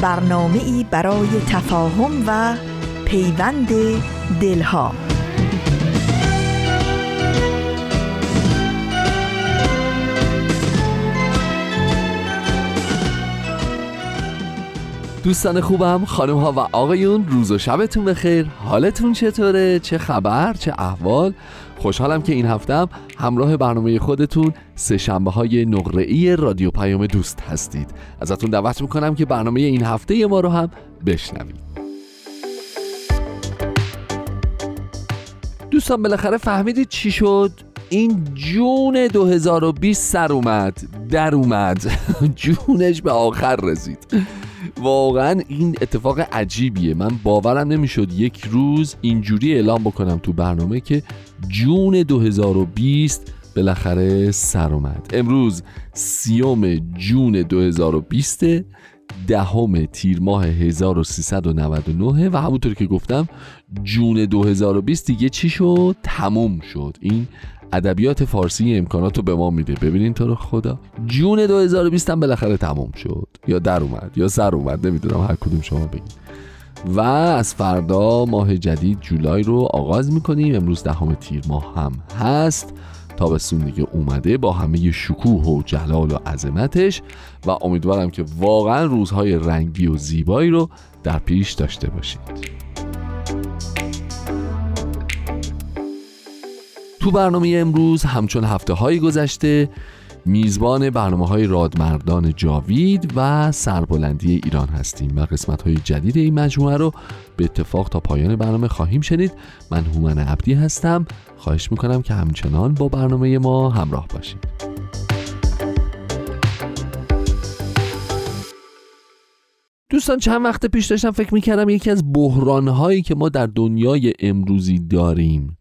برنامه ای برای تفاهم و پیوند دلها. دوستان خوبم خانم ها و آقایون روز و شبتون بخیر. حالتون چطوره؟ چه خبر؟ چه احوال؟ خوشحالم که این هفتم همراه برنامه خودتون سه شنبه های نقره ای رادیو پیام دوست هستید. ازتون دعوت می‌کنم که برنامه این هفته ما رو هم بشنوید. دوستان بالاخره فهمیدید چی شد؟ این جون 2020 سر اومد در اومد. جونش به آخر رسید. واقعا این اتفاق عجیبیه. من باورم نمی‌شد یک روز اینجوری اعلام بکنم تو برنامه که جون 2020 بالاخره سر اومد. امروز سیوم جون 2020 دهم تیر ماه 1399 و همونطور که گفتم جون 2020 دیگه چی شد؟ تموم شد. این ادبیات فارسی امکانات به ما میده. ببینین تو رو خدا. جون 2020 هم بالاخره تموم شد. یا در اومد یا سر اومد. نمی‌دونم هر کدوم شما بگید و از فردا ماه جدید جولای رو آغاز می‌کنیم. امروز دهم تیر ماه هم هست. تابستون دیگه اومده با همه شکوه و جلال و عظمتش و امیدوارم که واقعا روزهای رنگی و زیبایی رو در پیش داشته باشید. تو برنامه امروز همچون هفته های گذشته میزبان برنامه های رادمردان جاوید و سربلندی ایران هستیم و قسمت های جدید این مجموعه رو به اتفاق تا پایان برنامه خواهیم شنید. من هومن عبدی هستم. خواهش می‌کنم که همچنان با برنامه ما همراه باشید. دوستان چند وقت پیش داشتم فکر می‌کردم یکی از بحرانهایی که ما در دنیای امروزی داریم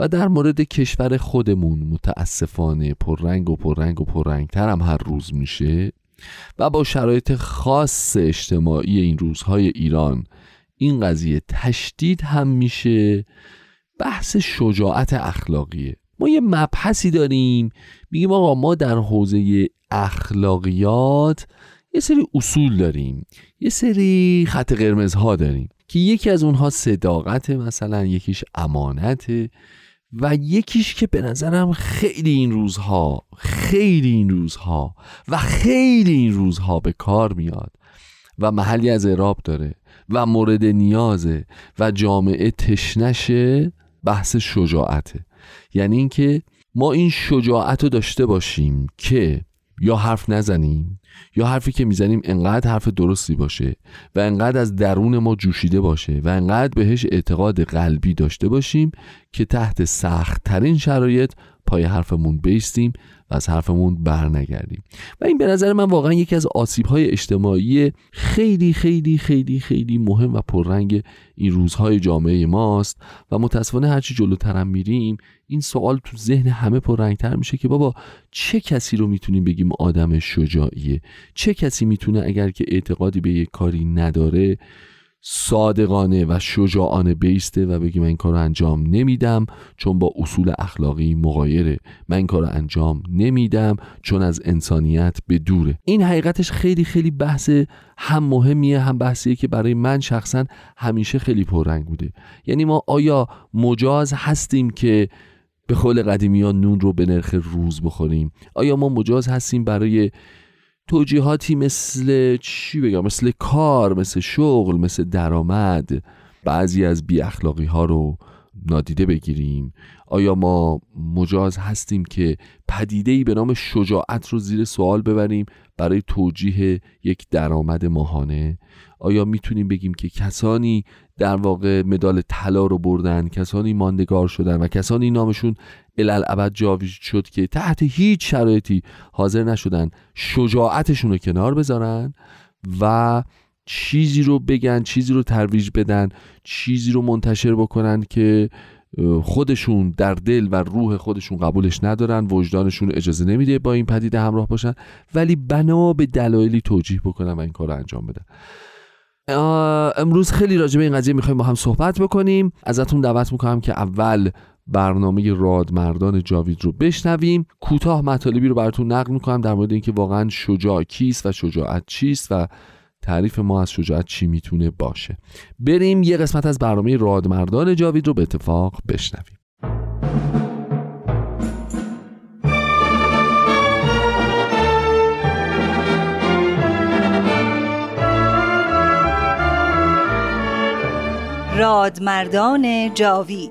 و در مورد کشور خودمون متاسفانه پررنگ و پررنگ و پررنگتر هم هر روز میشه و با شرایط خاص اجتماعی این روزهای ایران این قضیه تشدید هم میشه. بحث شجاعت اخلاقیه. ما یه مبحثی داریم میگیم آقا ما در حوزه اخلاقیات یه سری اصول داریم یه سری خط قرمزها داریم که یکی از اونها صداقت مثلا یکیش امانته و یکیش که به نظرم خیلی این روزها خیلی این روزها و خیلی این روزها به کار میاد و محلی از اعراب داره و مورد نیازه و جامعه تشنشه بحث شجاعته. یعنی اینکه ما این شجاعت رو داشته باشیم که یا حرف نزنیم یا حرفی که می‌زنیم انقدر حرف درستی باشه و انقدر از درون ما جوشیده باشه و انقدر بهش اعتقاد قلبی داشته باشیم که تحت سخت ترین شرایط پای حرفمون بیستیم و از حرفمون بر نگردیم و این به نظر من واقعا یکی از آسیب های اجتماعی خیلی خیلی خیلی خیلی مهم و پررنگ این روزهای جامعه ماست و متاسفانه هرچی جلوترم میریم این سوال تو ذهن همه پررنگتر میشه که بابا چه کسی رو می‌تونیم بگیم آدم شجاعیه؟ چه کسی می‌تونه اگر که اعتقادی به یک کاری نداره صادقانه و شجاعانه بیسته و بگی من این کار انجام نمیدم چون با اصول اخلاقی مغایره. من این کار انجام نمیدم چون از انسانیت به دوره. این حقیقتش خیلی خیلی بحث هم مهمیه هم بحثیه که برای من شخصا همیشه خیلی پررنگ بوده. یعنی ما آیا مجاز هستیم که به قول قدیمی ها نون رو به نرخ روز بخوریم؟ آیا ما مجاز هستیم برای توجیهاتی مثل چی بگم؟ مثل کار مثل شغل مثل درآمد. بعضی از بی اخلاقی ها رو نادیده بگیریم. آیا ما مجاز هستیم که پدیده به نام شجاعت رو زیر سوال ببریم برای توجیه یک درآمد ماهانه؟ آیا می‌تونیم بگیم که کسانی در واقع مدال طلا رو بردن کسانی ماندگار شدن و کسانی نامشون الالعبد جاوید شد که تحت هیچ شرایطی حاضر نشدن شجاعتشون رو کنار بذارن و چیزی رو بگن چیزی رو ترویج بدن چیزی رو منتشر بکنن که خودشون در دل و روح خودشون قبولش ندارن وجدانشون اجازه نمیده با این پدیده همراه باشن ولی بنا به دلایلی توجیه بکنن و این کار رو انجام بدن. امروز خیلی راجع به این قضیه می‌خوایم با هم صحبت بکنیم. ازتون دعوت می‌کنم که اول برنامه رادمردان جاوید رو بشنویم. کوتاه مطالبی رو براتون نقل می‌کنم در مورد اینکه واقعا شجاع کیست و شجاعت چیست و تعریف ما از شجاعت چی می‌تونه باشه. بریم یه قسمت از برنامه رادمردان جاوید رو به اتفاق بشنویم. رادمردان جاوید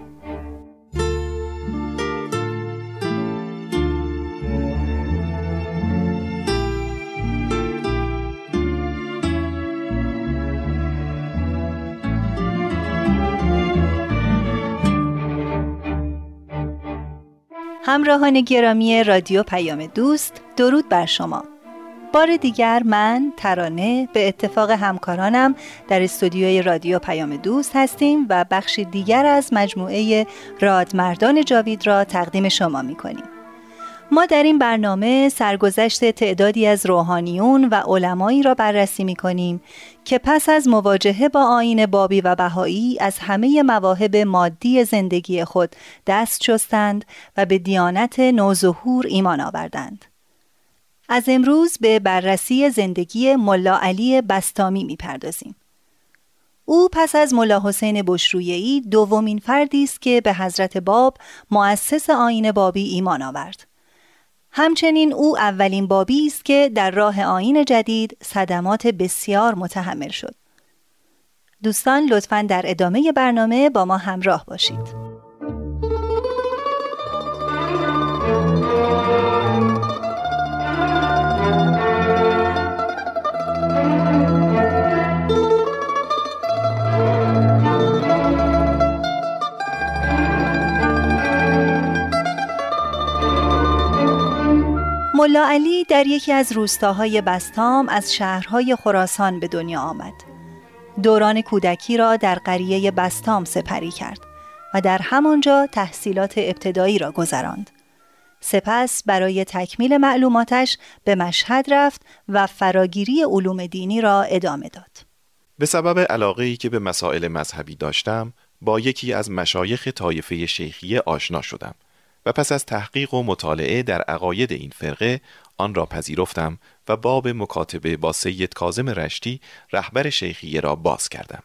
همراهان گرامی رادیو پیام دوست درود بر شما بار دیگر من ترانه به اتفاق همکارانم در استودیوی رادیو پیام دوست هستیم و بخش دیگر از مجموعه رادمردان جاوید را تقدیم شما می کنیم. ما در این برنامه سرگذشت تعدادی از روحانیون و علمایی را بررسی می کنیم که پس از مواجهه با آین بابی و بهایی از همه مواهب مادی زندگی خود دست شستند و به دیانت نوظهور ایمان آوردند. از امروز به بررسی زندگی ملا علی بستامی می‌پردازیم. او پس از ملا حسین بشرویهی دومین فردی است که به حضرت باب مؤسس آین بابی ایمان آورد. همچنین او اولین بابی است که در راه آین جدید صدمات بسیار متحمل شد. دوستان لطفا در ادامه برنامه با ما همراه باشید. ملا علی در یکی از روستاهای بستام از شهرهای خراسان به دنیا آمد. دوران کودکی را در قریه بستام سپری کرد و در همانجا تحصیلات ابتدایی را گذراند. سپس برای تکمیل معلوماتش به مشهد رفت و فراگیری علوم دینی را ادامه داد. به سبب علاقه که به مسائل مذهبی داشتم، با یکی از مشایخ طایفه شیخیه آشنا شدم و پس از تحقیق و مطالعه در عقاید این فرقه آن را پذیرفتم و باب مکاتبه با سید کازم رشتی رهبر شیخیه را باز کردم.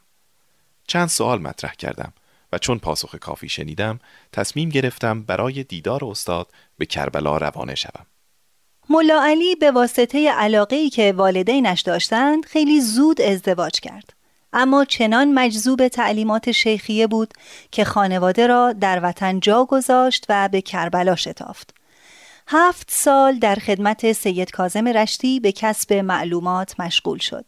چند سوال مطرح کردم و چون پاسخ کافی شنیدم تصمیم گرفتم برای دیدار استاد به کربلا روانه شوم. ملا علی به واسطه علاقه که والدینش داشتند خیلی زود ازدواج کرد. اما چنان مجذوب تعلیمات شیخیه بود که خانواده را در وطن جا گذاشت و به کربلا شتافت. هفت سال در خدمت سید کازم رشتی به کسب معلومات مشغول شد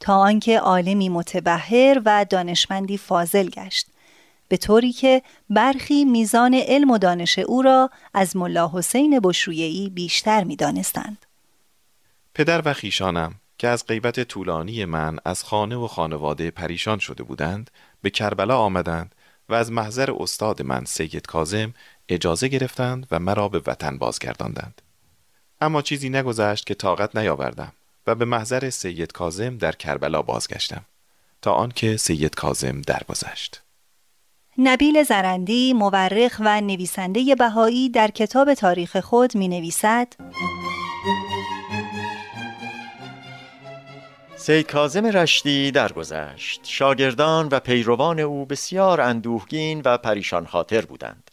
تا آنکه عالمی متبهر و دانشمندی فاضل گشت به طوری که برخی میزان علم و دانش او را از ملا حسین بشرویهی بیشتر می دانستند. پدر و خیشانم که از غیبت طولانی من از خانه و خانواده پریشان شده بودند به کربلا آمدند و از محضر استاد من سید کازم اجازه گرفتند و مرا به وطن بازگرداندند. اما چیزی نگذشت که طاقت نیاوردم و به محضر سید کازم در کربلا بازگشتم تا آنکه سید کازم درگذشت. نبیل زرندی مورخ و نویسنده بهایی در کتاب تاریخ خود می نویسد سید کازم رشتی درگذشت. شاگردان و پیروان او بسیار اندوهگین و پریشان خاطر بودند.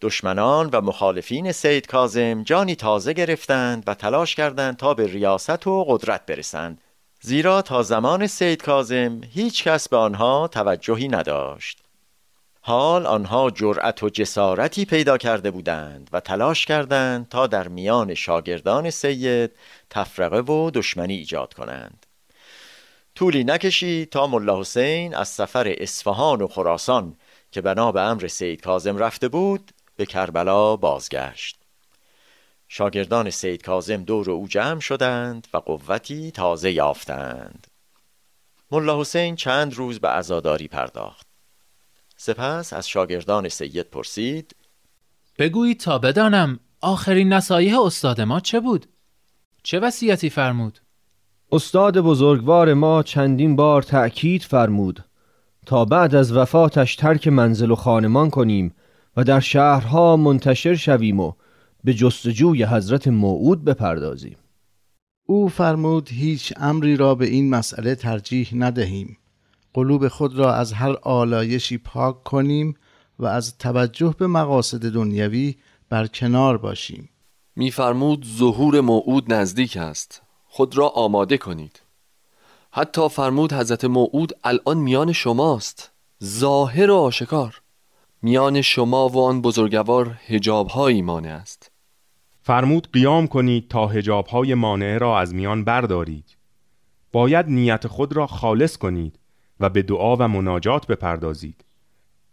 دشمنان و مخالفین سید کازم جانی تازه گرفتند و تلاش کردند تا به ریاست و قدرت برسند. زیرا تا زمان سید کازم هیچ کس به آنها توجهی نداشت. حال آنها جرأت و جسارتی پیدا کرده بودند و تلاش کردند تا در میان شاگردان سید تفرقه و دشمنی ایجاد کنند. طولی نکشید تا ملا حسین از سفر اصفهان و خراسان که بنا به امر سید کازم رفته بود به کربلا بازگشت شاگردان سید کازم دور او جمع شدند و قوتی تازه یافتند ملا حسین چند روز به عزاداری پرداخت سپس از شاگردان سید پرسید بگویید تا بدانم آخرین نصایح استاد ما چه بود؟ چه وصیتی فرمود؟ استاد بزرگوار ما چندین بار تأکید فرمود تا بعد از وفاتش ترک منزل و خانمان کنیم و در شهرها منتشر شویم و به جستجوی حضرت موعود بپردازیم. او فرمود هیچ امری را به این مسئله ترجیح ندهیم. قلوب خود را از هر آلایشی پاک کنیم و از توجه به مقاصد دنیوی بر کنار باشیم. میفرمود ظهور موعود نزدیک است. خود را آماده کنید. حتی فرمود حضرت موعود الان میان شماست. ظاهر و آشکار. میان شما و آن بزرگوار هجاب های مانع است. فرمود قیام کنید تا هجاب های مانع را از میان بردارید. باید نیت خود را خالص کنید و به دعا و مناجات بپردازید.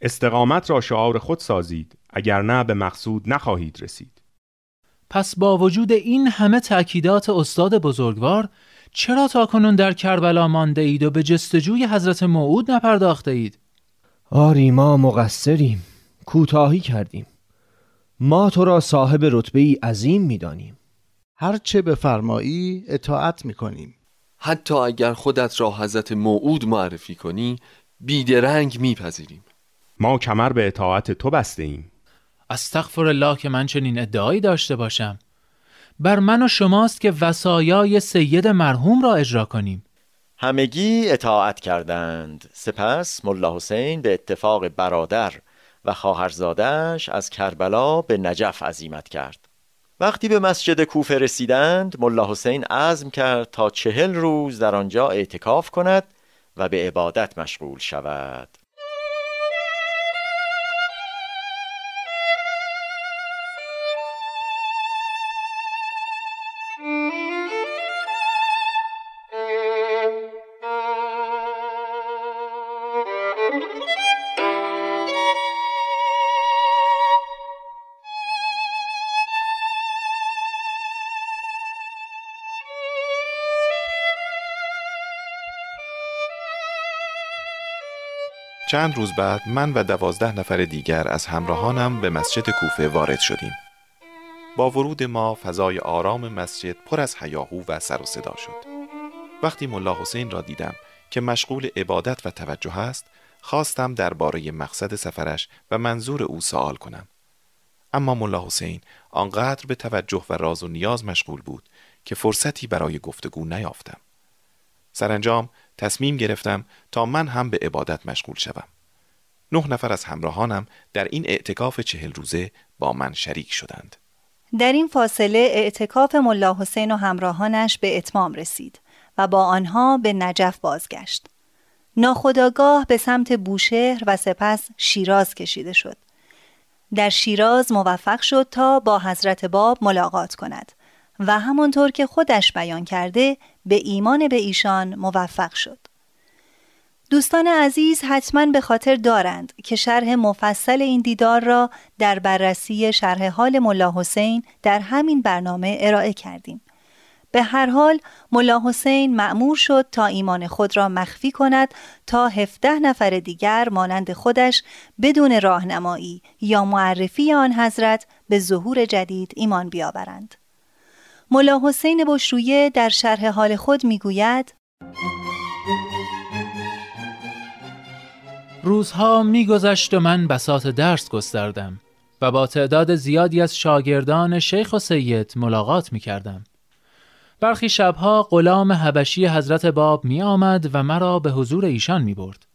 استقامت را شعار خود سازید اگر نه به مقصود نخواهید رسید. پس با وجود این همه تأکیدات استاد بزرگوار چرا تا کنون در کربلا مانده اید و به جستجوی حضرت موعود نپرداخته اید؟ آری ما مقصریم. کوتاهی کردیم. ما تو را صاحب رتبه ای عظیم می‌دانیم. هر چه بفرمایی اطاعت می‌کنیم. حتی اگر خودت را حضرت موعود معرفی کنی بیدرنگ میپذیریم. ما کمر به اطاعت تو بسته ایم. استغفر الله که من چنین ادعایی داشته باشم. بر من و شماست که وسایای سید مرحوم را اجرا کنیم. همگی اطاعت کردند. سپس ملا حسین به اتفاق برادر و خواهرزادش از کربلا به نجف عزیمت کرد. وقتی به مسجد کوفه رسیدند ملا حسین عزم کرد تا چهل روز در آنجا اعتکاف کند و به عبادت مشغول شود. چند روز بعد من و دوازده نفر دیگر از همراهانم به مسجد کوفه وارد شدیم. با ورود ما فضای آرام مسجد پر از هیاهو و سر و صدا شد. وقتی ملا حسین را دیدم که مشغول عبادت و توجه است، خواستم درباره مقصد سفرش و منظور او سوال کنم. اما ملا حسین آنقدر به توجه و راز و نیاز مشغول بود که فرصتی برای گفتگو نیافتم. سرانجام تصمیم گرفتم تا من هم به عبادت مشغول شوم. نه نفر از همراهانم در این اعتکاف چهل روزه با من شریک شدند. در این فاصله اعتکاف ملا حسین و همراهانش به اتمام رسید و با آنها به نجف بازگشت. ناخداگاه به سمت بوشهر و سپس شیراز کشیده شد. در شیراز موفق شد تا با حضرت باب ملاقات کند و همانطور که خودش بیان کرده به ایمان به ایشان موفق شد. دوستان عزیز حتما به خاطر دارند که شرح مفصل این دیدار را در بررسی شرح حال ملا حسین در همین برنامه ارائه کردیم. به هر حال ملا حسین معمور شد تا ایمان خود را مخفی کند تا هفده نفر دیگر مانند خودش بدون راهنمایی یا معرفی آن حضرت به ظهور جدید ایمان بیاورند. ملا حسین بشرویه در شرح حال خود می‌گوید روزها میگذشت و من بساط درس گستردم و با تعداد زیادی از شاگردان شیخ و سید ملاقات می کردم. برخی شبها غلام حبشی حضرت باب می آمد و مرا به حضور ایشان می برد.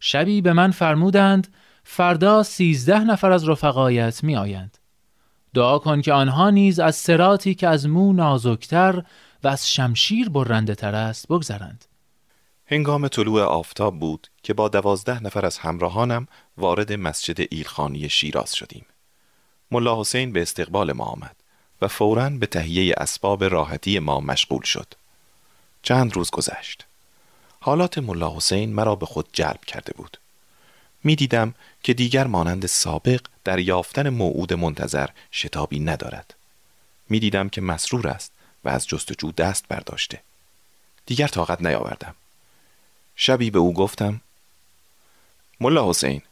شبی به من فرمودند فردا سیزده نفر از رفقایت می آیند. دعا کن که آنها نیز از سراتی که از مو نازکتر و از شمشیر برنده تر است بگذرند. هنگام طلوع آفتاب بود که با دوازده نفر از همراهانم وارد مسجد ایلخانی شیراز شدیم. ملا حسین به استقبال ما آمد و فوراً به تهیه اسباب راحتی ما مشغول شد. چند روز گذشت. حالات ملا حسین مرا به خود جلب کرده بود. می دیدم که دیگر مانند سابق در یافتن موعود منتظر شتابی ندارد. می دیدم که مسرور است و از جستجو دست برداشته. دیگر طاقت نیاوردم. شبی به او گفتم ملا حسین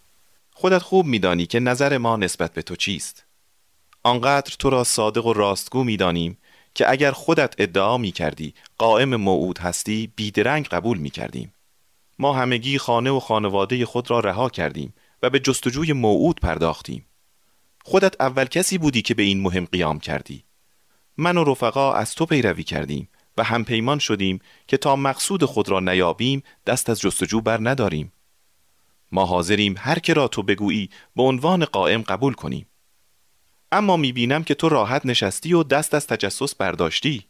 خودت خوب میدانی که نظر ما نسبت به تو چیست آنقدر تو را صادق و راستگو می‌دانیم که اگر خودت ادعا می کردی قائم موعود هستی بیدرنگ قبول می کردیم. ما همگی خانه و خانواده خود را رها کردیم و به جستجوی موعود پرداختیم. خودت اول کسی بودی که به این مهم قیام کردی. من و رفقا از تو پیروی کردیم و همپیمان شدیم که تا مقصود خود را نیابیم دست از جستجو بر نداریم ما حاضریم هر که را تو بگویی به عنوان قائم قبول کنیم اما می‌بینم که تو راحت نشستی و دست از تجسس برداشتی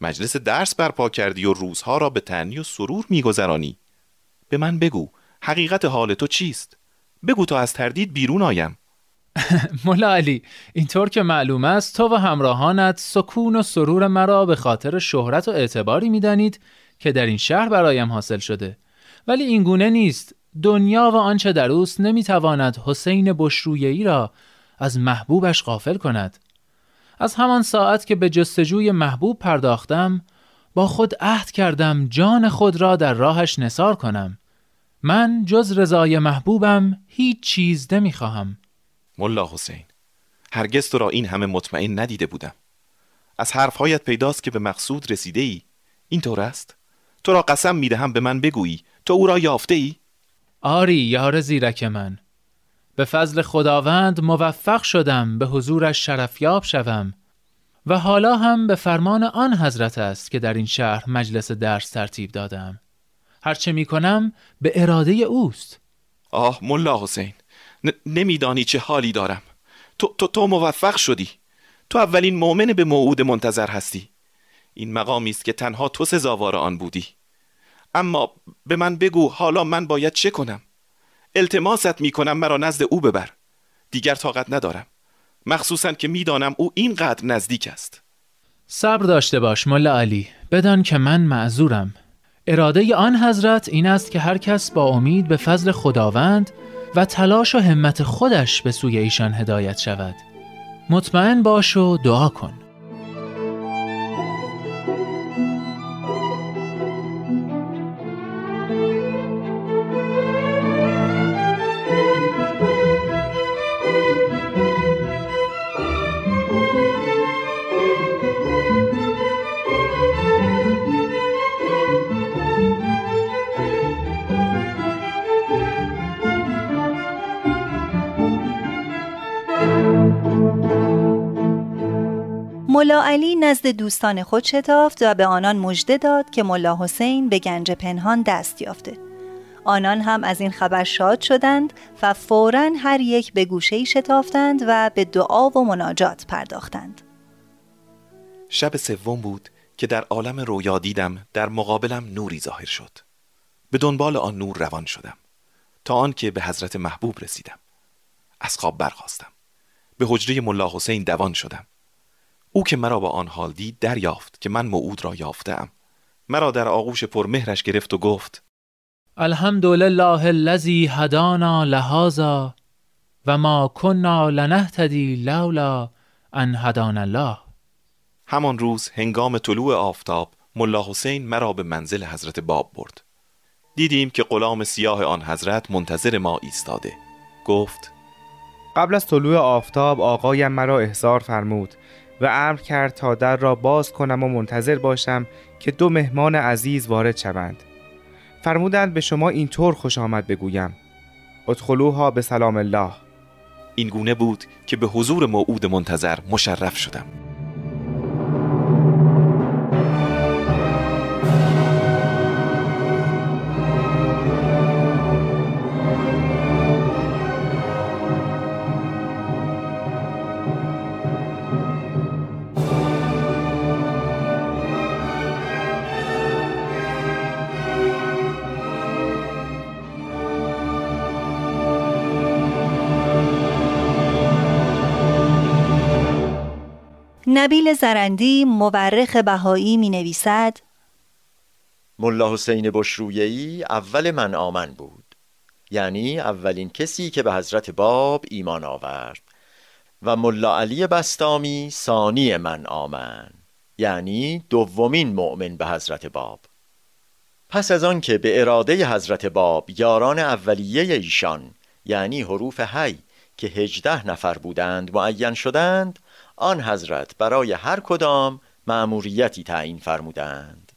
مجلس درس برپا کردی و روزها را به تنی و سرور میگذرانی به من بگو حقیقت حال تو چیست؟ بگو تا از تردید بیرون آیم. مولا علی اینطور که معلوم است تو و همراهانت سکون و سرور مرا به خاطر شهرت و اعتباری می‌دانید که در این شهر برایم حاصل شده. ولی این گونه نیست. دنیا و آنچه در اوست نمی‌تواند حسین بشرویهی را از محبوبش غافل کند. از همان ساعت که به جستجوی محبوب پرداختم با خود عهد کردم جان خود را در راهش نصار کنم. من جز رضای محبوبم هیچ چیز نمی‌خواهم. ملا حسین هرگز تو را این همه مطمئن ندیده بودم. از حرفهایت پیداست که به مقصود رسیده ای این طور است؟ تو را قسم می‌دهم به من بگویی. تو او را یافته ای آری یار زیرک من. به فضل خداوند موفق شدم به حضورش شرفیاب شوم. و حالا هم به فرمان آن حضرت است که در این شهر مجلس درس ترتیب دادم. هرچه می کنم به اراده اوست. آه ملا حسین نمیدانی چه حالی دارم. تو, تو, تو موفق شدی. تو اولین مؤمن به موعود منتظر هستی. این مقامی است که تنها تو سزاوار آن بودی. اما به من بگو حالا من باید چه کنم؟ التماست می‌کنم مرا نزد او ببر. دیگر طاقت ندارم. مخصوصا که می‌دانم او اینقدر نزدیک است. صبر داشته باش ملا علی. بدان که من معذورم. اراده آن حضرت این است که هر کس با امید به فضل خداوند و تلاش و همت خودش به سوی ایشان هدایت شود. مطمئن باش و دعا کن. نزد دوستان خود شتافت و به آنان مژده داد که ملا حسین به گنج پنهان دست یافته. آنان هم از این خبر شاد شدند و فورا هر یک به گوشه شتافتند و به دعا و مناجات پرداختند. شب سوم بود که در عالم رویا دیدم در مقابلم نوری ظاهر شد. به دنبال آن نور روان شدم. تا آن که به حضرت محبوب رسیدم. از خواب برخواستم به حجره ملا حسین دوان شدم. او که مرا با آن حال دید دریافت که من موعود را یافتم. مرا در آغوش پرمهرش گرفت و گفت الحمدلله الذی هدانا لهذا و ما کنا لنهتدی لولا ان هدانا الله. همان روز هنگام طلوع آفتاب ملا حسین مرا به منزل حضرت باب برد. دیدیم که غلام سیاه آن حضرت منتظر ما ایستاده. گفت قبل از طلوع آفتاب آقایم مرا احضار فرمود. و امر کرد تا در را باز کنم و منتظر باشم که دو مهمان عزیز وارد شوند. فرمودند به شما اینطور خوش آمد بگویم. ادخلوها به سلام الله. این گونه بود که به حضور موعود منتظر مشرف شدم. نبیل زرندی مورخ بهایی می نویسد ملا حسین بشرویهی اول من آمن بود. یعنی اولین کسی که به حضرت باب ایمان آورد. و ملا علی بستامی ثانی من آمن. یعنی دومین مؤمن به حضرت باب. پس از آن که به اراده حضرت باب یاران اولیه ایشان یعنی حروف هی که هجده نفر بودند معین شدند آن حضرت برای هر کدام مأموریتی تعیین فرمودند.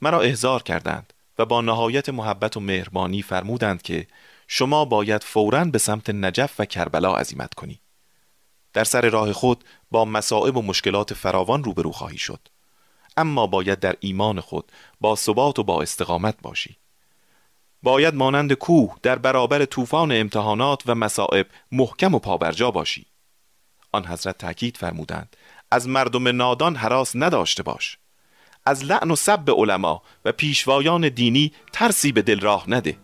مرا احضار کردند و با نهایت محبت و مهربانی فرمودند که شما باید فوراً به سمت نجف و کربلا عزیمت کنی. در سر راه خود با مصائب و مشکلات فراوان روبرو خواهی شد. اما باید در ایمان خود با ثبات و با استقامت باشی. باید مانند کوه در برابر طوفان امتحانات و مصائب محکم و پابرجا باشی. آن حضرت تاکید فرمودند از مردم نادان حراس نداشته باش. از لعن و سب علما و پیشوایان دینی ترسی به دل راه نده.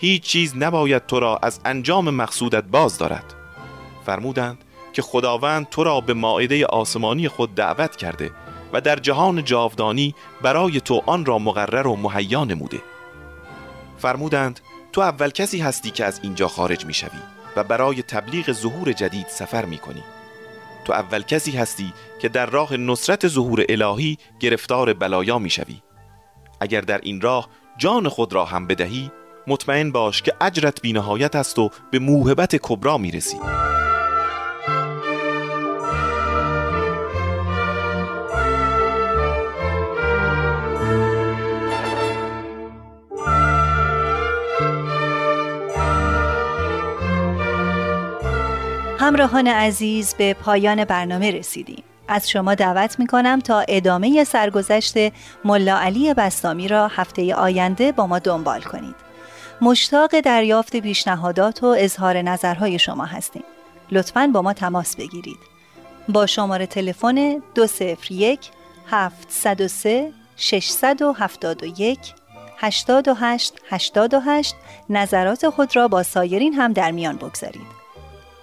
هیچ چیز نباید تو را از انجام مقصودت باز دارد. فرمودند که خداوند تو را به ماعده آسمانی خود دعوت کرده و در جهان جاودانی برای تو آن را مقرر و مهیا نموده. فرمودند تو اول کسی هستی که از اینجا خارج می شوی و برای تبلیغ ظهور جدید سفر می کنی تو اول کسی هستی که در راه نصرت ظهور الهی گرفتار بلایا می شوی اگر در این راه جان خود را هم بدهی مطمئن باش که اجرت بینهایت است و به موهبت کبرا می رسی همراهان عزیز به پایان برنامه رسیدیم. از شما دعوت می کنم تا ادامه سرگذشت ملا علی بستامی را هفته آینده با ما دنبال کنید. مشتاق دریافت پیشنهادات و اظهار نظرهای شما هستیم. لطفاً با ما تماس بگیرید. با شماره تلفن 201 703 671 828 828 نظرات خود را با سایرین هم در میان بگذارید.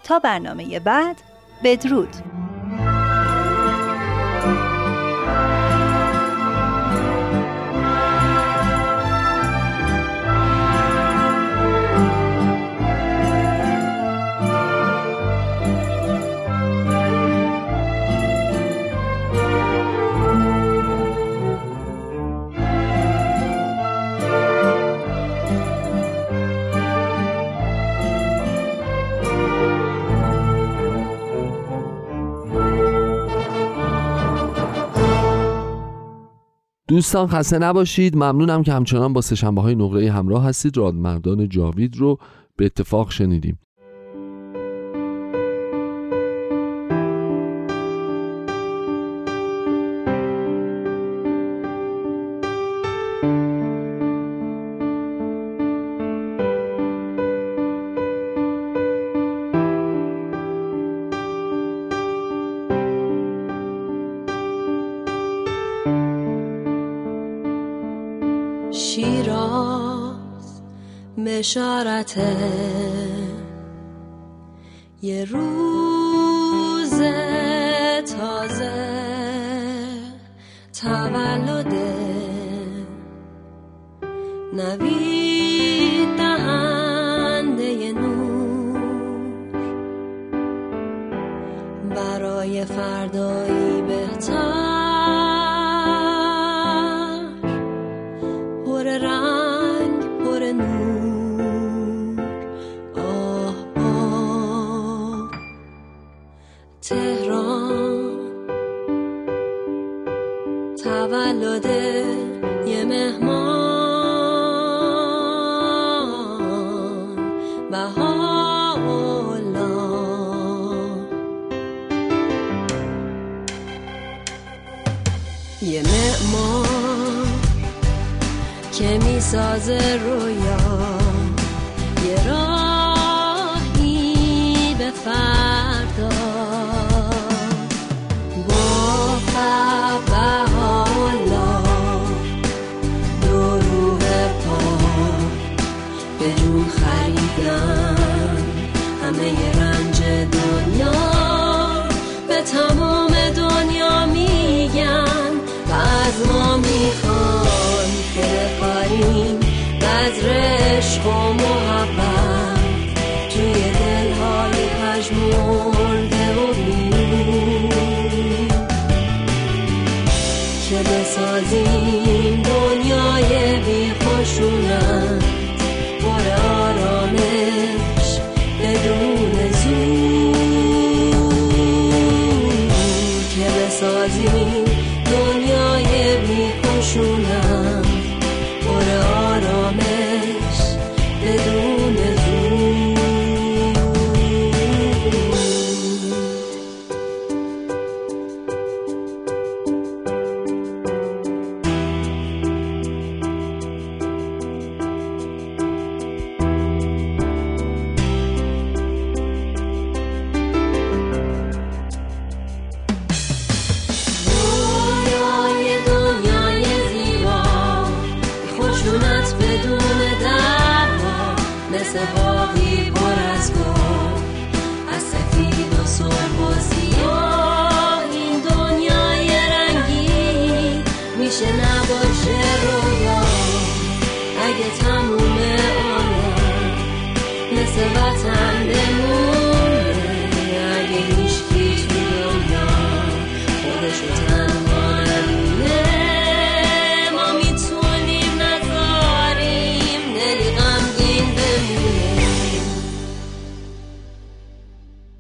تا برنامه بعد بدرود. دوستان خسته نباشید. ممنونم که همچنان با سشنبه های نقره همراه هستید. رادمردان جاوید رو به اتفاق شنیدیم. بشارت. یه روز تازه تولد نوید خریدن همه رنج دنیا به تمام دنیا میگن و از ما می‌خوان که بخاریم بذر عشق و محبت.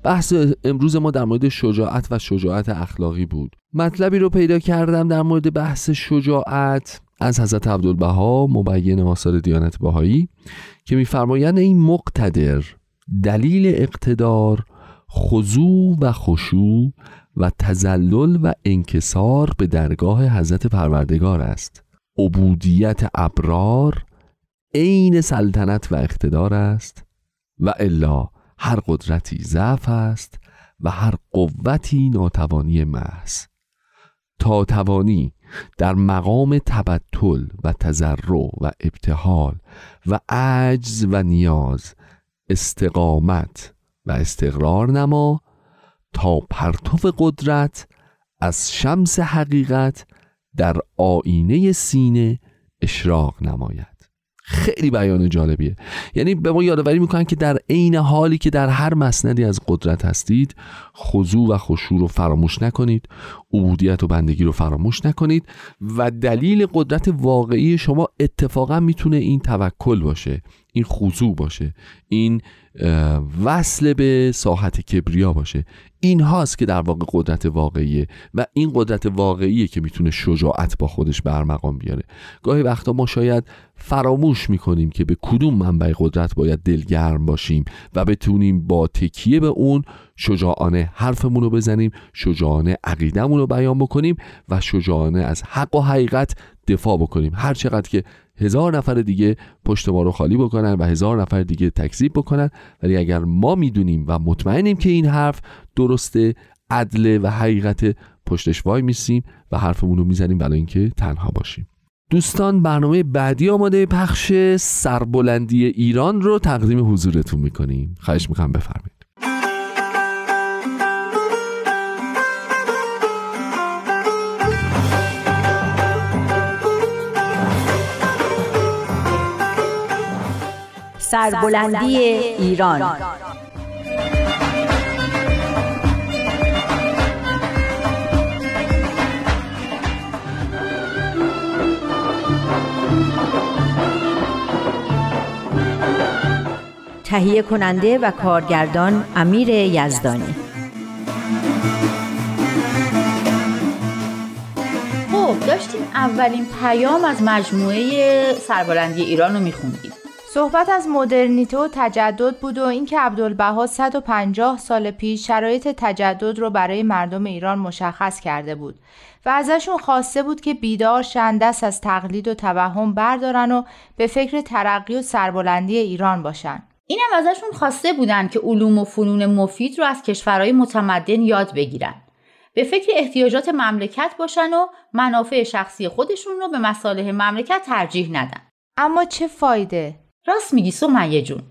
بحث امروز ما در مورد شجاعت و شجاعت اخلاقی بود. مطلبی رو پیدا کردم در مورد بحث شجاعت از حضرت عبدالبها مبین آثار دیانت بهایی که میفرمایند این مقتدر دلیل اقتدار خضوع و خشوع و تزلل و انکسار به درگاه حضرت پروردگار است. عبودیت ابرار عین سلطنت و اقتدار است و الا هر قدرتی ضعف است و هر قوتی ناتوانی محض. تا توانی در مقام تبتل و تضرع و ابتحال و عجز و نیاز استقامت و استقرار نما تا پرتو قدرت از شمس حقیقت در آینه سینه اشراق نماید. خیلی بیان جالبیه. یعنی به ما یادآوری می‌کنن که در عین حالی که در هر مسندی از قدرت هستید خضوع و خشوع رو فراموش نکنید عبودیت و بندگی رو فراموش نکنید و دلیل قدرت واقعی شما اتفاقا می‌تونه این توکل باشه. این خضوع باشه این وصل به ساحت کبریا باشه. این هاست که در واقع قدرت واقعیه و این قدرت واقعیه که می‌تونه شجاعت با خودش برمقام بیاره. گاهی وقتا ما شاید فراموش می‌کنیم که به کدوم منبع قدرت باید دلگرم باشیم و بتونیم با تکیه به اون شجاعانه حرفمون رو بزنیم شجاعانه عقیدمون رو بیان بکنیم و شجاعانه از حق و حقیقت دفاع بکنیم. هر چقدر که هزار نفر دیگه پشت ما رو خالی بکنن و هزار نفر دیگه تکذیب بکنن. ولی اگر ما می‌دونیم و مطمئنیم که این حرف درسته عدل و حقیقت پشتش وای میسیم و حرفمون رو می‌زنیم برای اینکه تنها باشیم. دوستان برنامه بعدی آماده پخش سربلندی ایران رو تقدیم حضورتون می‌کنیم. خواهش می‌کنم بفرمایید. سربلندی ایران. تهیه کننده و کارگردان امیر یزدانی. خب داشتیم اولین پیام از مجموعه سربلندی ایران رو میخوندیم صحبت از مدرنیته و تجدد بود و اینکه عبدالبها 150 سال پیش شرایط تجدد رو برای مردم ایران مشخص کرده بود و ازشون خواسته بود که بیدار شن دست از تقلید و توهم بردارن و به فکر ترقی و سربلندی ایران باشن. اینم ازشون خواسته بودن که علوم و فنون مفید رو از کشورهای متمدن یاد بگیرن. به فکر احتیاجات مملکت باشن و منافع شخصی خودشون رو به مصالح مملکت ترجیح ندن. اما چه فایده؟ راست میگی سمیه جون.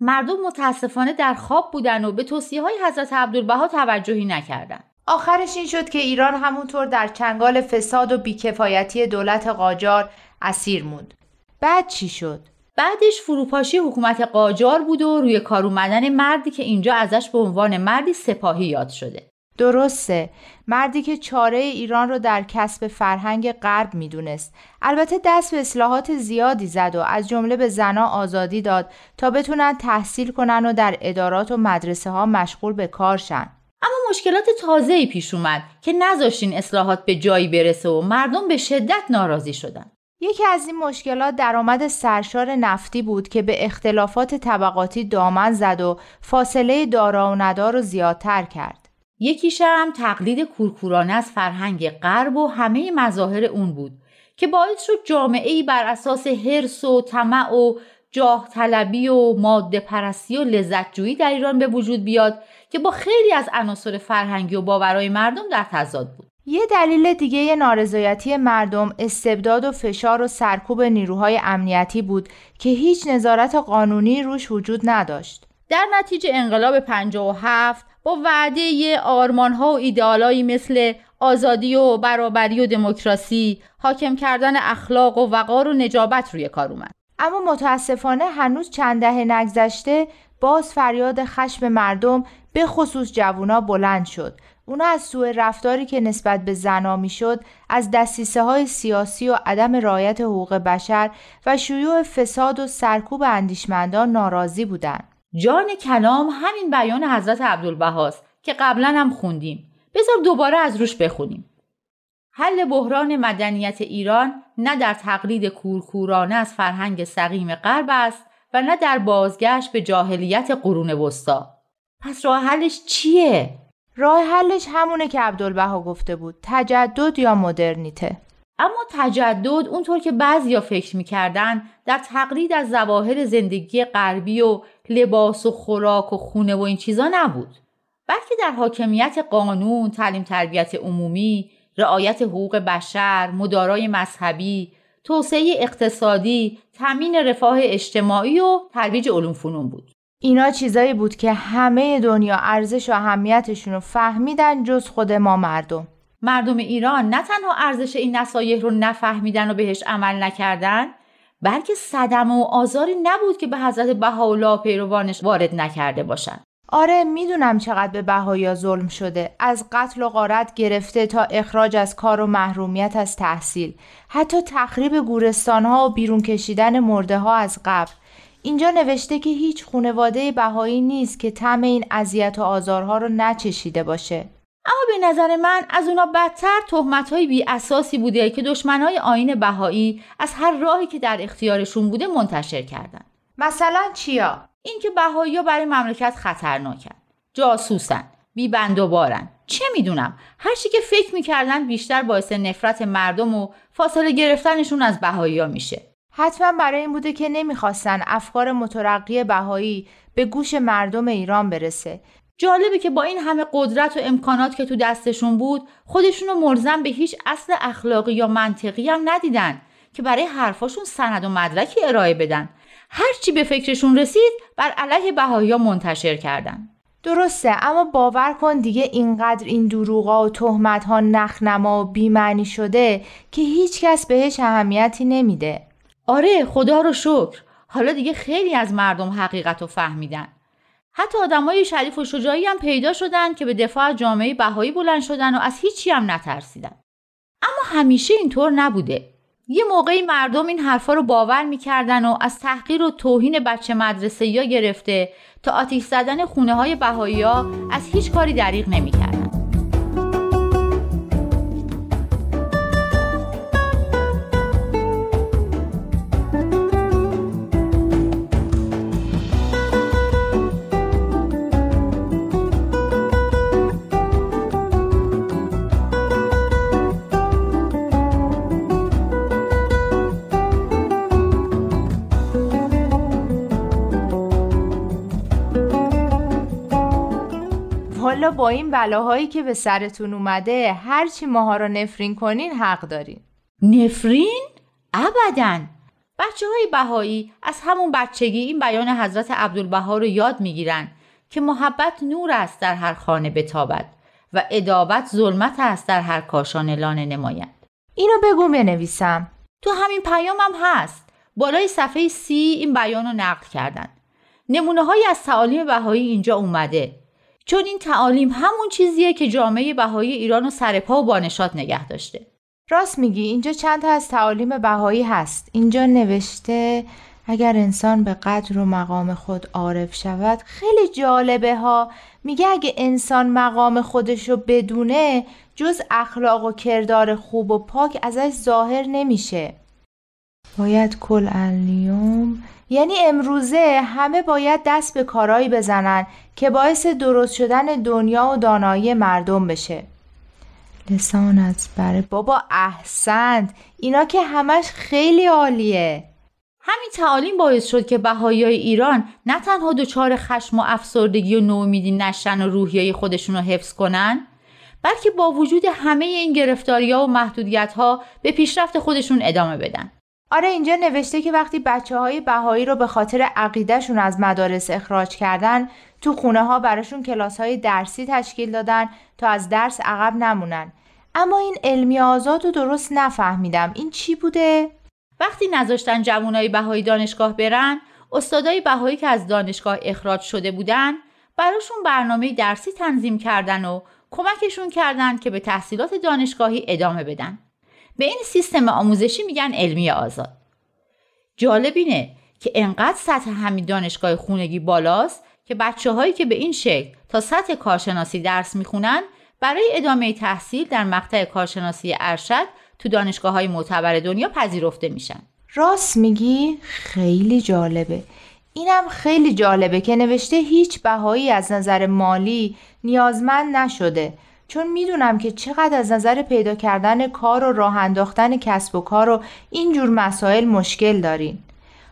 مردم متاسفانه در خواب بودن و به توصیه های حضرت عبدالبها توجهی نکردن. آخرش این شد که ایران همونطور در چنگال فساد و بیکفایتی دولت قاجار اسیر موند. بعد چی شد؟ بعدش فروپاشی حکومت قاجار بود و روی کار اومدن مردی که اینجا ازش به عنوان مردی سپاهی یاد شده. درسته. مردی که چاره ایران رو در کسب فرهنگ غرب می‌دونست. البته دست به اصلاحات زیادی زد و از جمله به زنا آزادی داد تا بتونن تحصیل کنن و در ادارات و مدرسه ها مشغول به کار شن. اما مشکلات تازه‌ای پیش اومد که نذاشتین اصلاحات به جایی برسه و مردم به شدت ناراضی شدن. یکی از این مشکلات درآمد سرشار نفتی بود که به اختلافات طبقاتی دامن زد و فاصله دارا و ندار رو زیادتر کرد. یکیش هم تقلید کورکورانه از فرهنگ غرب و همه مظاهر اون بود که باعث شد جامعه ای بر اساس حرس و طمع و جاه طلبی و ماده پرستی و لذت جویی در ایران به وجود بیاد که با خیلی از عناصر فرهنگی و باورهای مردم در تضاد بود. یه دلیل دیگه نارضایتی مردم استبداد و فشار و سرکوب نیروهای امنیتی بود که هیچ نظارت قانونی روش وجود نداشت. در نتیجه انقلاب 57 با وعده آرمان ها و ایدئالایی مثل آزادی و برابری و دموکراسی حاکم کردن اخلاق و وقار و نجابت روی کار اومد. اما متاسفانه هنوز چند دهه نگذشته باز فریاد خشم مردم به خصوص جوونا بلند شد اونا از سوء رفتاری که نسبت به زنا می‌شد از دستیسه های سیاسی و عدم رعایت حقوق بشر و شیوع فساد و سرکوب اندیشمندان ناراضی بودند. جان کلام همین بیان حضرت عبدالبهاست که قبلا هم خوندیم. بذار دوباره از روش بخونیم. حل بحران مدنیت ایران نه در تقلید کورکورانه از فرهنگ سقیم غرب است و نه در بازگشت به جاهلیت قرون وسطا. پس راه حلش چیه؟ راه حلش همونه که عبدالبها گفته بود تجدد یا مدرنیته اما تجدد اونطور که بعضیا فکر می‌کردن در تقلید از ظواهر زندگی غربی و لباس و خوراک و خونه و این چیزا نبود بلکه در حاکمیت قانون، تعلیم تربیت عمومی، رعایت حقوق بشر، مدارای مذهبی، توسعه اقتصادی، تامین رفاه اجتماعی و ترویج علوم فنون بود. اینا چیزایی بود که همه دنیا ارزش و اهمیتشون رو فهمیدن جز خود ما مردم. مردم ایران نه تنها ارزش این نصایح رو نفهمیدن و بهش عمل نکردن بلکه صدمه و آزاری نبود که به حضرت بهاءالله پیروانش وارد نکرده باشند. آره می‌دونم چقدر به بهایا ظلم شده. از قتل و غارت گرفته تا اخراج از کار و محرومیت از تحصیل. حتی تخریب گورستان ها و بیرون کشیدن مرده ها از قبل. اینجا نوشته که هیچ خونواده بهایی نیست که طعم این اذیت و آزارها رو نچشیده باشه. اما به نظر من از اونا بدتر تهمت های بی اساسی بوده که دشمنای آین بهایی از هر راهی که در اختیارشون بوده منتشر کردن. مثلا چیا؟ اینکه بهایی برای مملکت خطرناکن جاسوسن بی بند و بارن چه می‌دونم؟ هر چی که فکر می‌کردن بیشتر باعث نفرت مردم و فاصله گرفتنشون از بهایی ها میشه. حتما برای این بوده که نمی‌خواستن افکار مترقی بهایی به گوش مردم ایران برسه. جالبه که با این همه قدرت و امکانات که تو دستشون بود خودشونو ملزم به هیچ اصل اخلاقی یا منطقی هم ندیدن که برای حرفاشون سند و مدرکی ارائه بدن. هرچی به فکرشون رسید بر علیه بهایی منتشر کردن. درسته اما باور کن دیگه اینقدر این دروغا و تهمت ها نخنما و بیمعنی شده که هیچکس بهش اهمیتی نمیده. آره خدا رو شکر. حالا دیگه خیلی از مردم حقیقت رو فهمیدن. حتی آدمای شریف و شجاعی هم پیدا شدن که به دفاع از جامعه بهایی بلند شدن و از هیچی هم نترسیدن اما همیشه اینطور نبوده یه موقعی مردم این حرفا رو باور می‌کردن و از تحقیر و توهین بچه مدرسه یا گرفته تا آتیش زدن خونه های بهایی ها از هیچ کاری دریغ نمی‌کردن. والا با این بلاهایی که به سرتون اومده هرچی ماها رو نفرین کنین حق دارین. نفرین؟ ابدا. بچه های بهایی از همون بچگی این بیان حضرت عبدالبها رو یاد می‌گیرن که محبت نور است در هر خانه بتابد و ادابت ظلمت است در هر کاشانه لانه نماید. اینو بگو بنویسم. تو همین پیامم هست. بالای صفحه سی این بیان رو نقل کردن. نمونه های از تعالیم بهایی اینجا اومده. چون این تعالیم همون چیزیه که جامعه بهایی ایران رو سرپا و بانشات نگه داشته. راست میگی اینجا چند تا از تعالیم بهایی هست. اینجا نوشته اگر انسان به قدر و مقام خود عارف شود خیلی جالبه ها. میگه اگه انسان مقام خودش رو بدونه جز اخلاق و کردار خوب و پاک ازش ظاهر نمیشه. باید کل النیوم یعنی امروزه همه باید دست به کارایی بزنن که باعث درست شدن دنیا و دانایی مردم بشه. لسان از بره بابا احسنت اینا که همش خیلی عالیه. همین تعالیم باعث شد که بهایی ایران نه تنها دچار خشم و افسردگی و نومیدی نشن و روحیه خودشون رو حفظ کنن بلکه با وجود همه این گرفتاری ها و محدودیت ها به پیشرفت خودشون ادامه بدن. آره اینجا نوشته که وقتی بچه های بهایی رو به خاطر عقیدهشون از مدارس اخراج کردن تو خونه ها براشون کلاس های درسی تشکیل دادن تا از درس عقب نمونن. اما این علمی آزاد رو درست نفهمیدم. این چی بوده؟ وقتی نذاشتن جوانای بهایی دانشگاه برن استادای بهایی که از دانشگاه اخراج شده بودن براشون برنامه درسی تنظیم کردن و کمکشون کردن که به تحصیلات دانشگاهی ادامه بدن. به این سیستم آموزشی میگن علمی آزاد. جالب اینه که انقدر سطح همین دانشگاه خونگی بالاست که بچه هایی که به این شکل تا سطح کارشناسی درس می‌خونن برای ادامه تحصیل در مقطع کارشناسی ارشد تو دانشگاه های معتبر دنیا پذیرفته میشن. راست میگی؟ خیلی جالبه. اینم خیلی جالبه که نوشته هیچ بهایی از نظر مالی نیازمند نشده. چون می‌دونم که چقدر از نظر پیدا کردن کار و راه انداختن کسب و کار و اینجور مسائل مشکل دارین.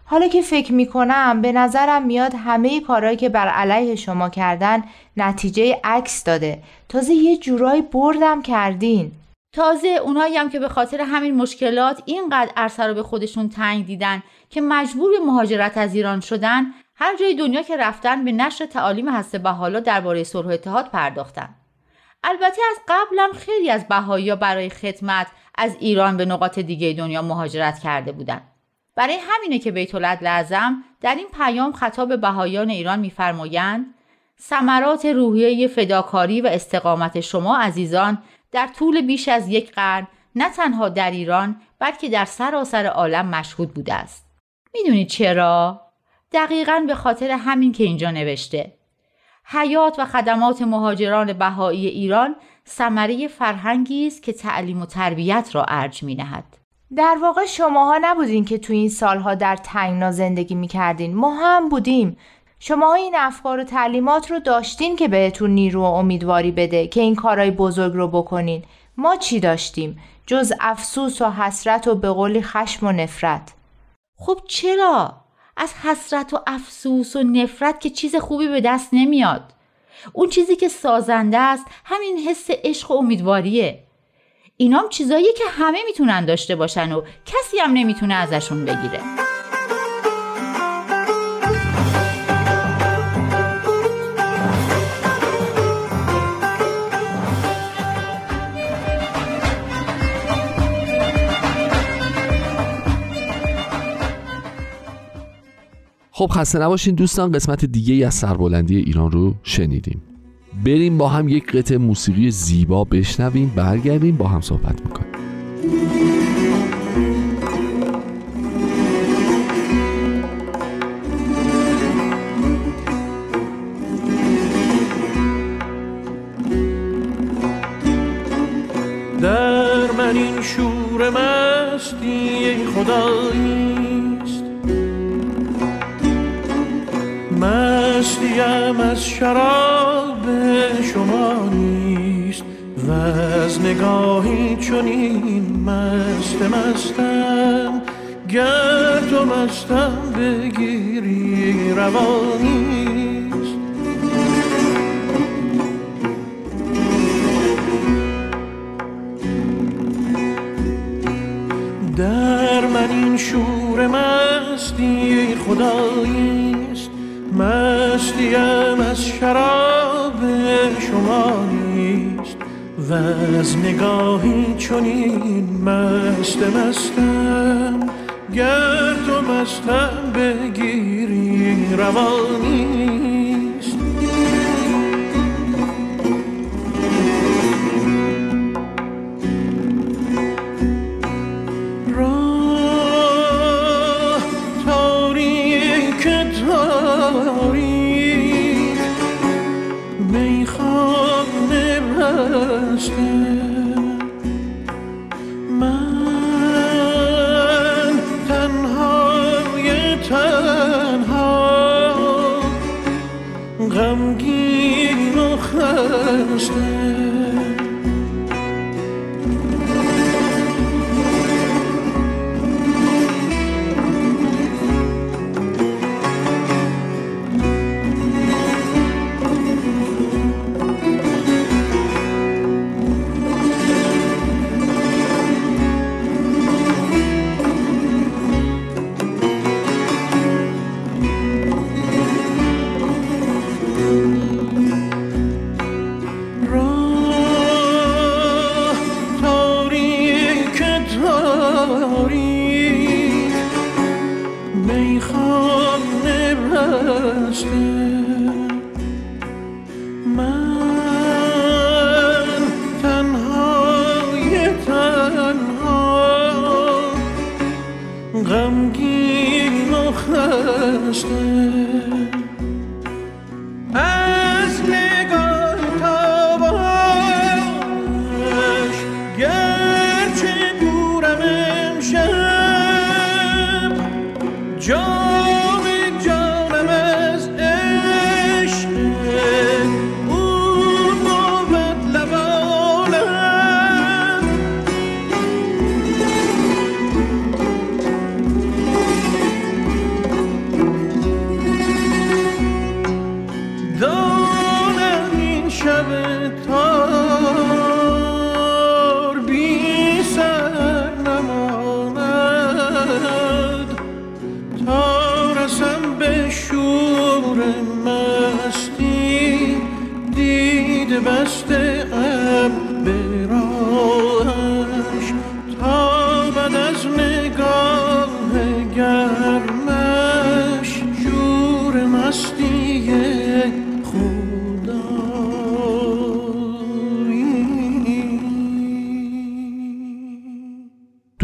حالا که فکر می‌کنم به نظرم میاد همه کارهایی که بر علیه شما کردن نتیجه عکس داده. تازه یه جورایی بردم کردین. تازه اونایی هم که به خاطر همین مشکلات اینقدر عرصه رو به خودشون تنگ دیدن که مجبور به مهاجرت از ایران شدن هر جای دنیا که رفتن به نشر تعالیم هسته بحالا درباره صلح اتحاد پرداختن. البته از قبلم خیلی از بهایی برای خدمت از ایران به نقاط دیگه دنیا مهاجرت کرده بودند. برای همینه که بیت لازم در این پیام خطاب بهایان ایران میفرمایند ثمرات روحیه فداکاری و استقامت شما عزیزان در طول بیش از یک قرن نه تنها در ایران بلکه در سراسر عالم مشهود بوده است. می‌دونید چرا؟ دقیقا به خاطر همین که اینجا نوشته. حیات و خدمات مهاجران بهایی ایران ثمره فرهنگی است که تعلیم و تربیت را ارج می نهد. در واقع شماها نبودین که تو این سالها در تنگنا زندگی می کردین. ما هم بودیم. شما این افکار و تعلیمات رو داشتین که بهتون نیرو و امیدواری بده که این کارهای بزرگ رو بکنین. ما چی داشتیم؟ جز افسوس و حسرت و به قولی خشم و نفرت. خب چرا؟ از حسرت و افسوس و نفرت که چیز خوبی به دست نمیاد. اون چیزی که سازنده است همین حس عشق و امیدواریه. اینام چیزایی که همه می‌تونن داشته باشن و کسی هم نمی‌تونه ازشون بگیره. خب خسته نباشین دوستان قسمت دیگه ای از سربلندی ایران رو شنیدیم. بریم با هم یک قطع موسیقی زیبا بشنویم برگردیم با هم صحبت می‌کنیم. در من این شور مستی خدایی. مستیم از شراب شما نیست و از نگاهی چنین مست مستم. گر تو مستم بگیری روانیست در من این شور مستی خداییست مستیم از شراب شما نیست و از نگاهی چنین مست مستم. گر تو مستم بگیری روانیست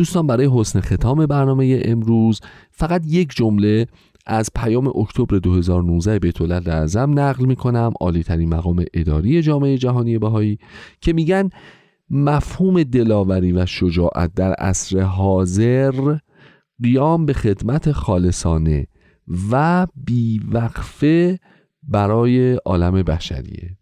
دوستان برای حسن ختام برنامه امروز فقط یک جمله از پیام اکتبر 2019 بیت اعظم نقل می کنم عالی ترین مقام اداری جامعه جهانی بهایی که میگن مفهوم دلاوری و شجاعت در عصر حاضر قیام به خدمت خالصانه و بیوقفه برای عالم بشریه.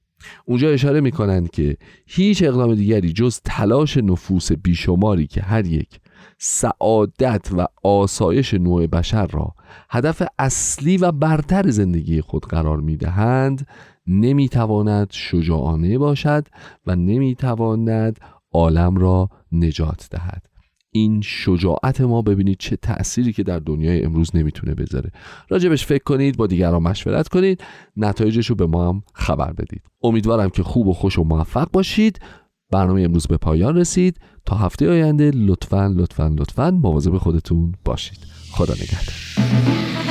اونجا اشاره می‌کنند که هیچ اقدام دیگری جز تلاش نفوس بیشماری که هر یک سعادت و آسایش نوع بشر را هدف اصلی و برتر زندگی خود قرار می‌دهند نمی‌تواند شجاعانه باشد و نمی‌تواند عالم را نجات دهد. این شجاعت ما ببینید چه تأثیری که در دنیای امروز نمی‌تونه بذاره. راجبش فکر کنید با دیگران مشورت کنید نتایجش رو به ما هم خبر بدید. امیدوارم که خوب و خوش و موفق باشید. برنامه امروز به پایان رسید. تا هفته آینده لطفا لطفا لطفا مواظب خودتون باشید. خدا نگهدار.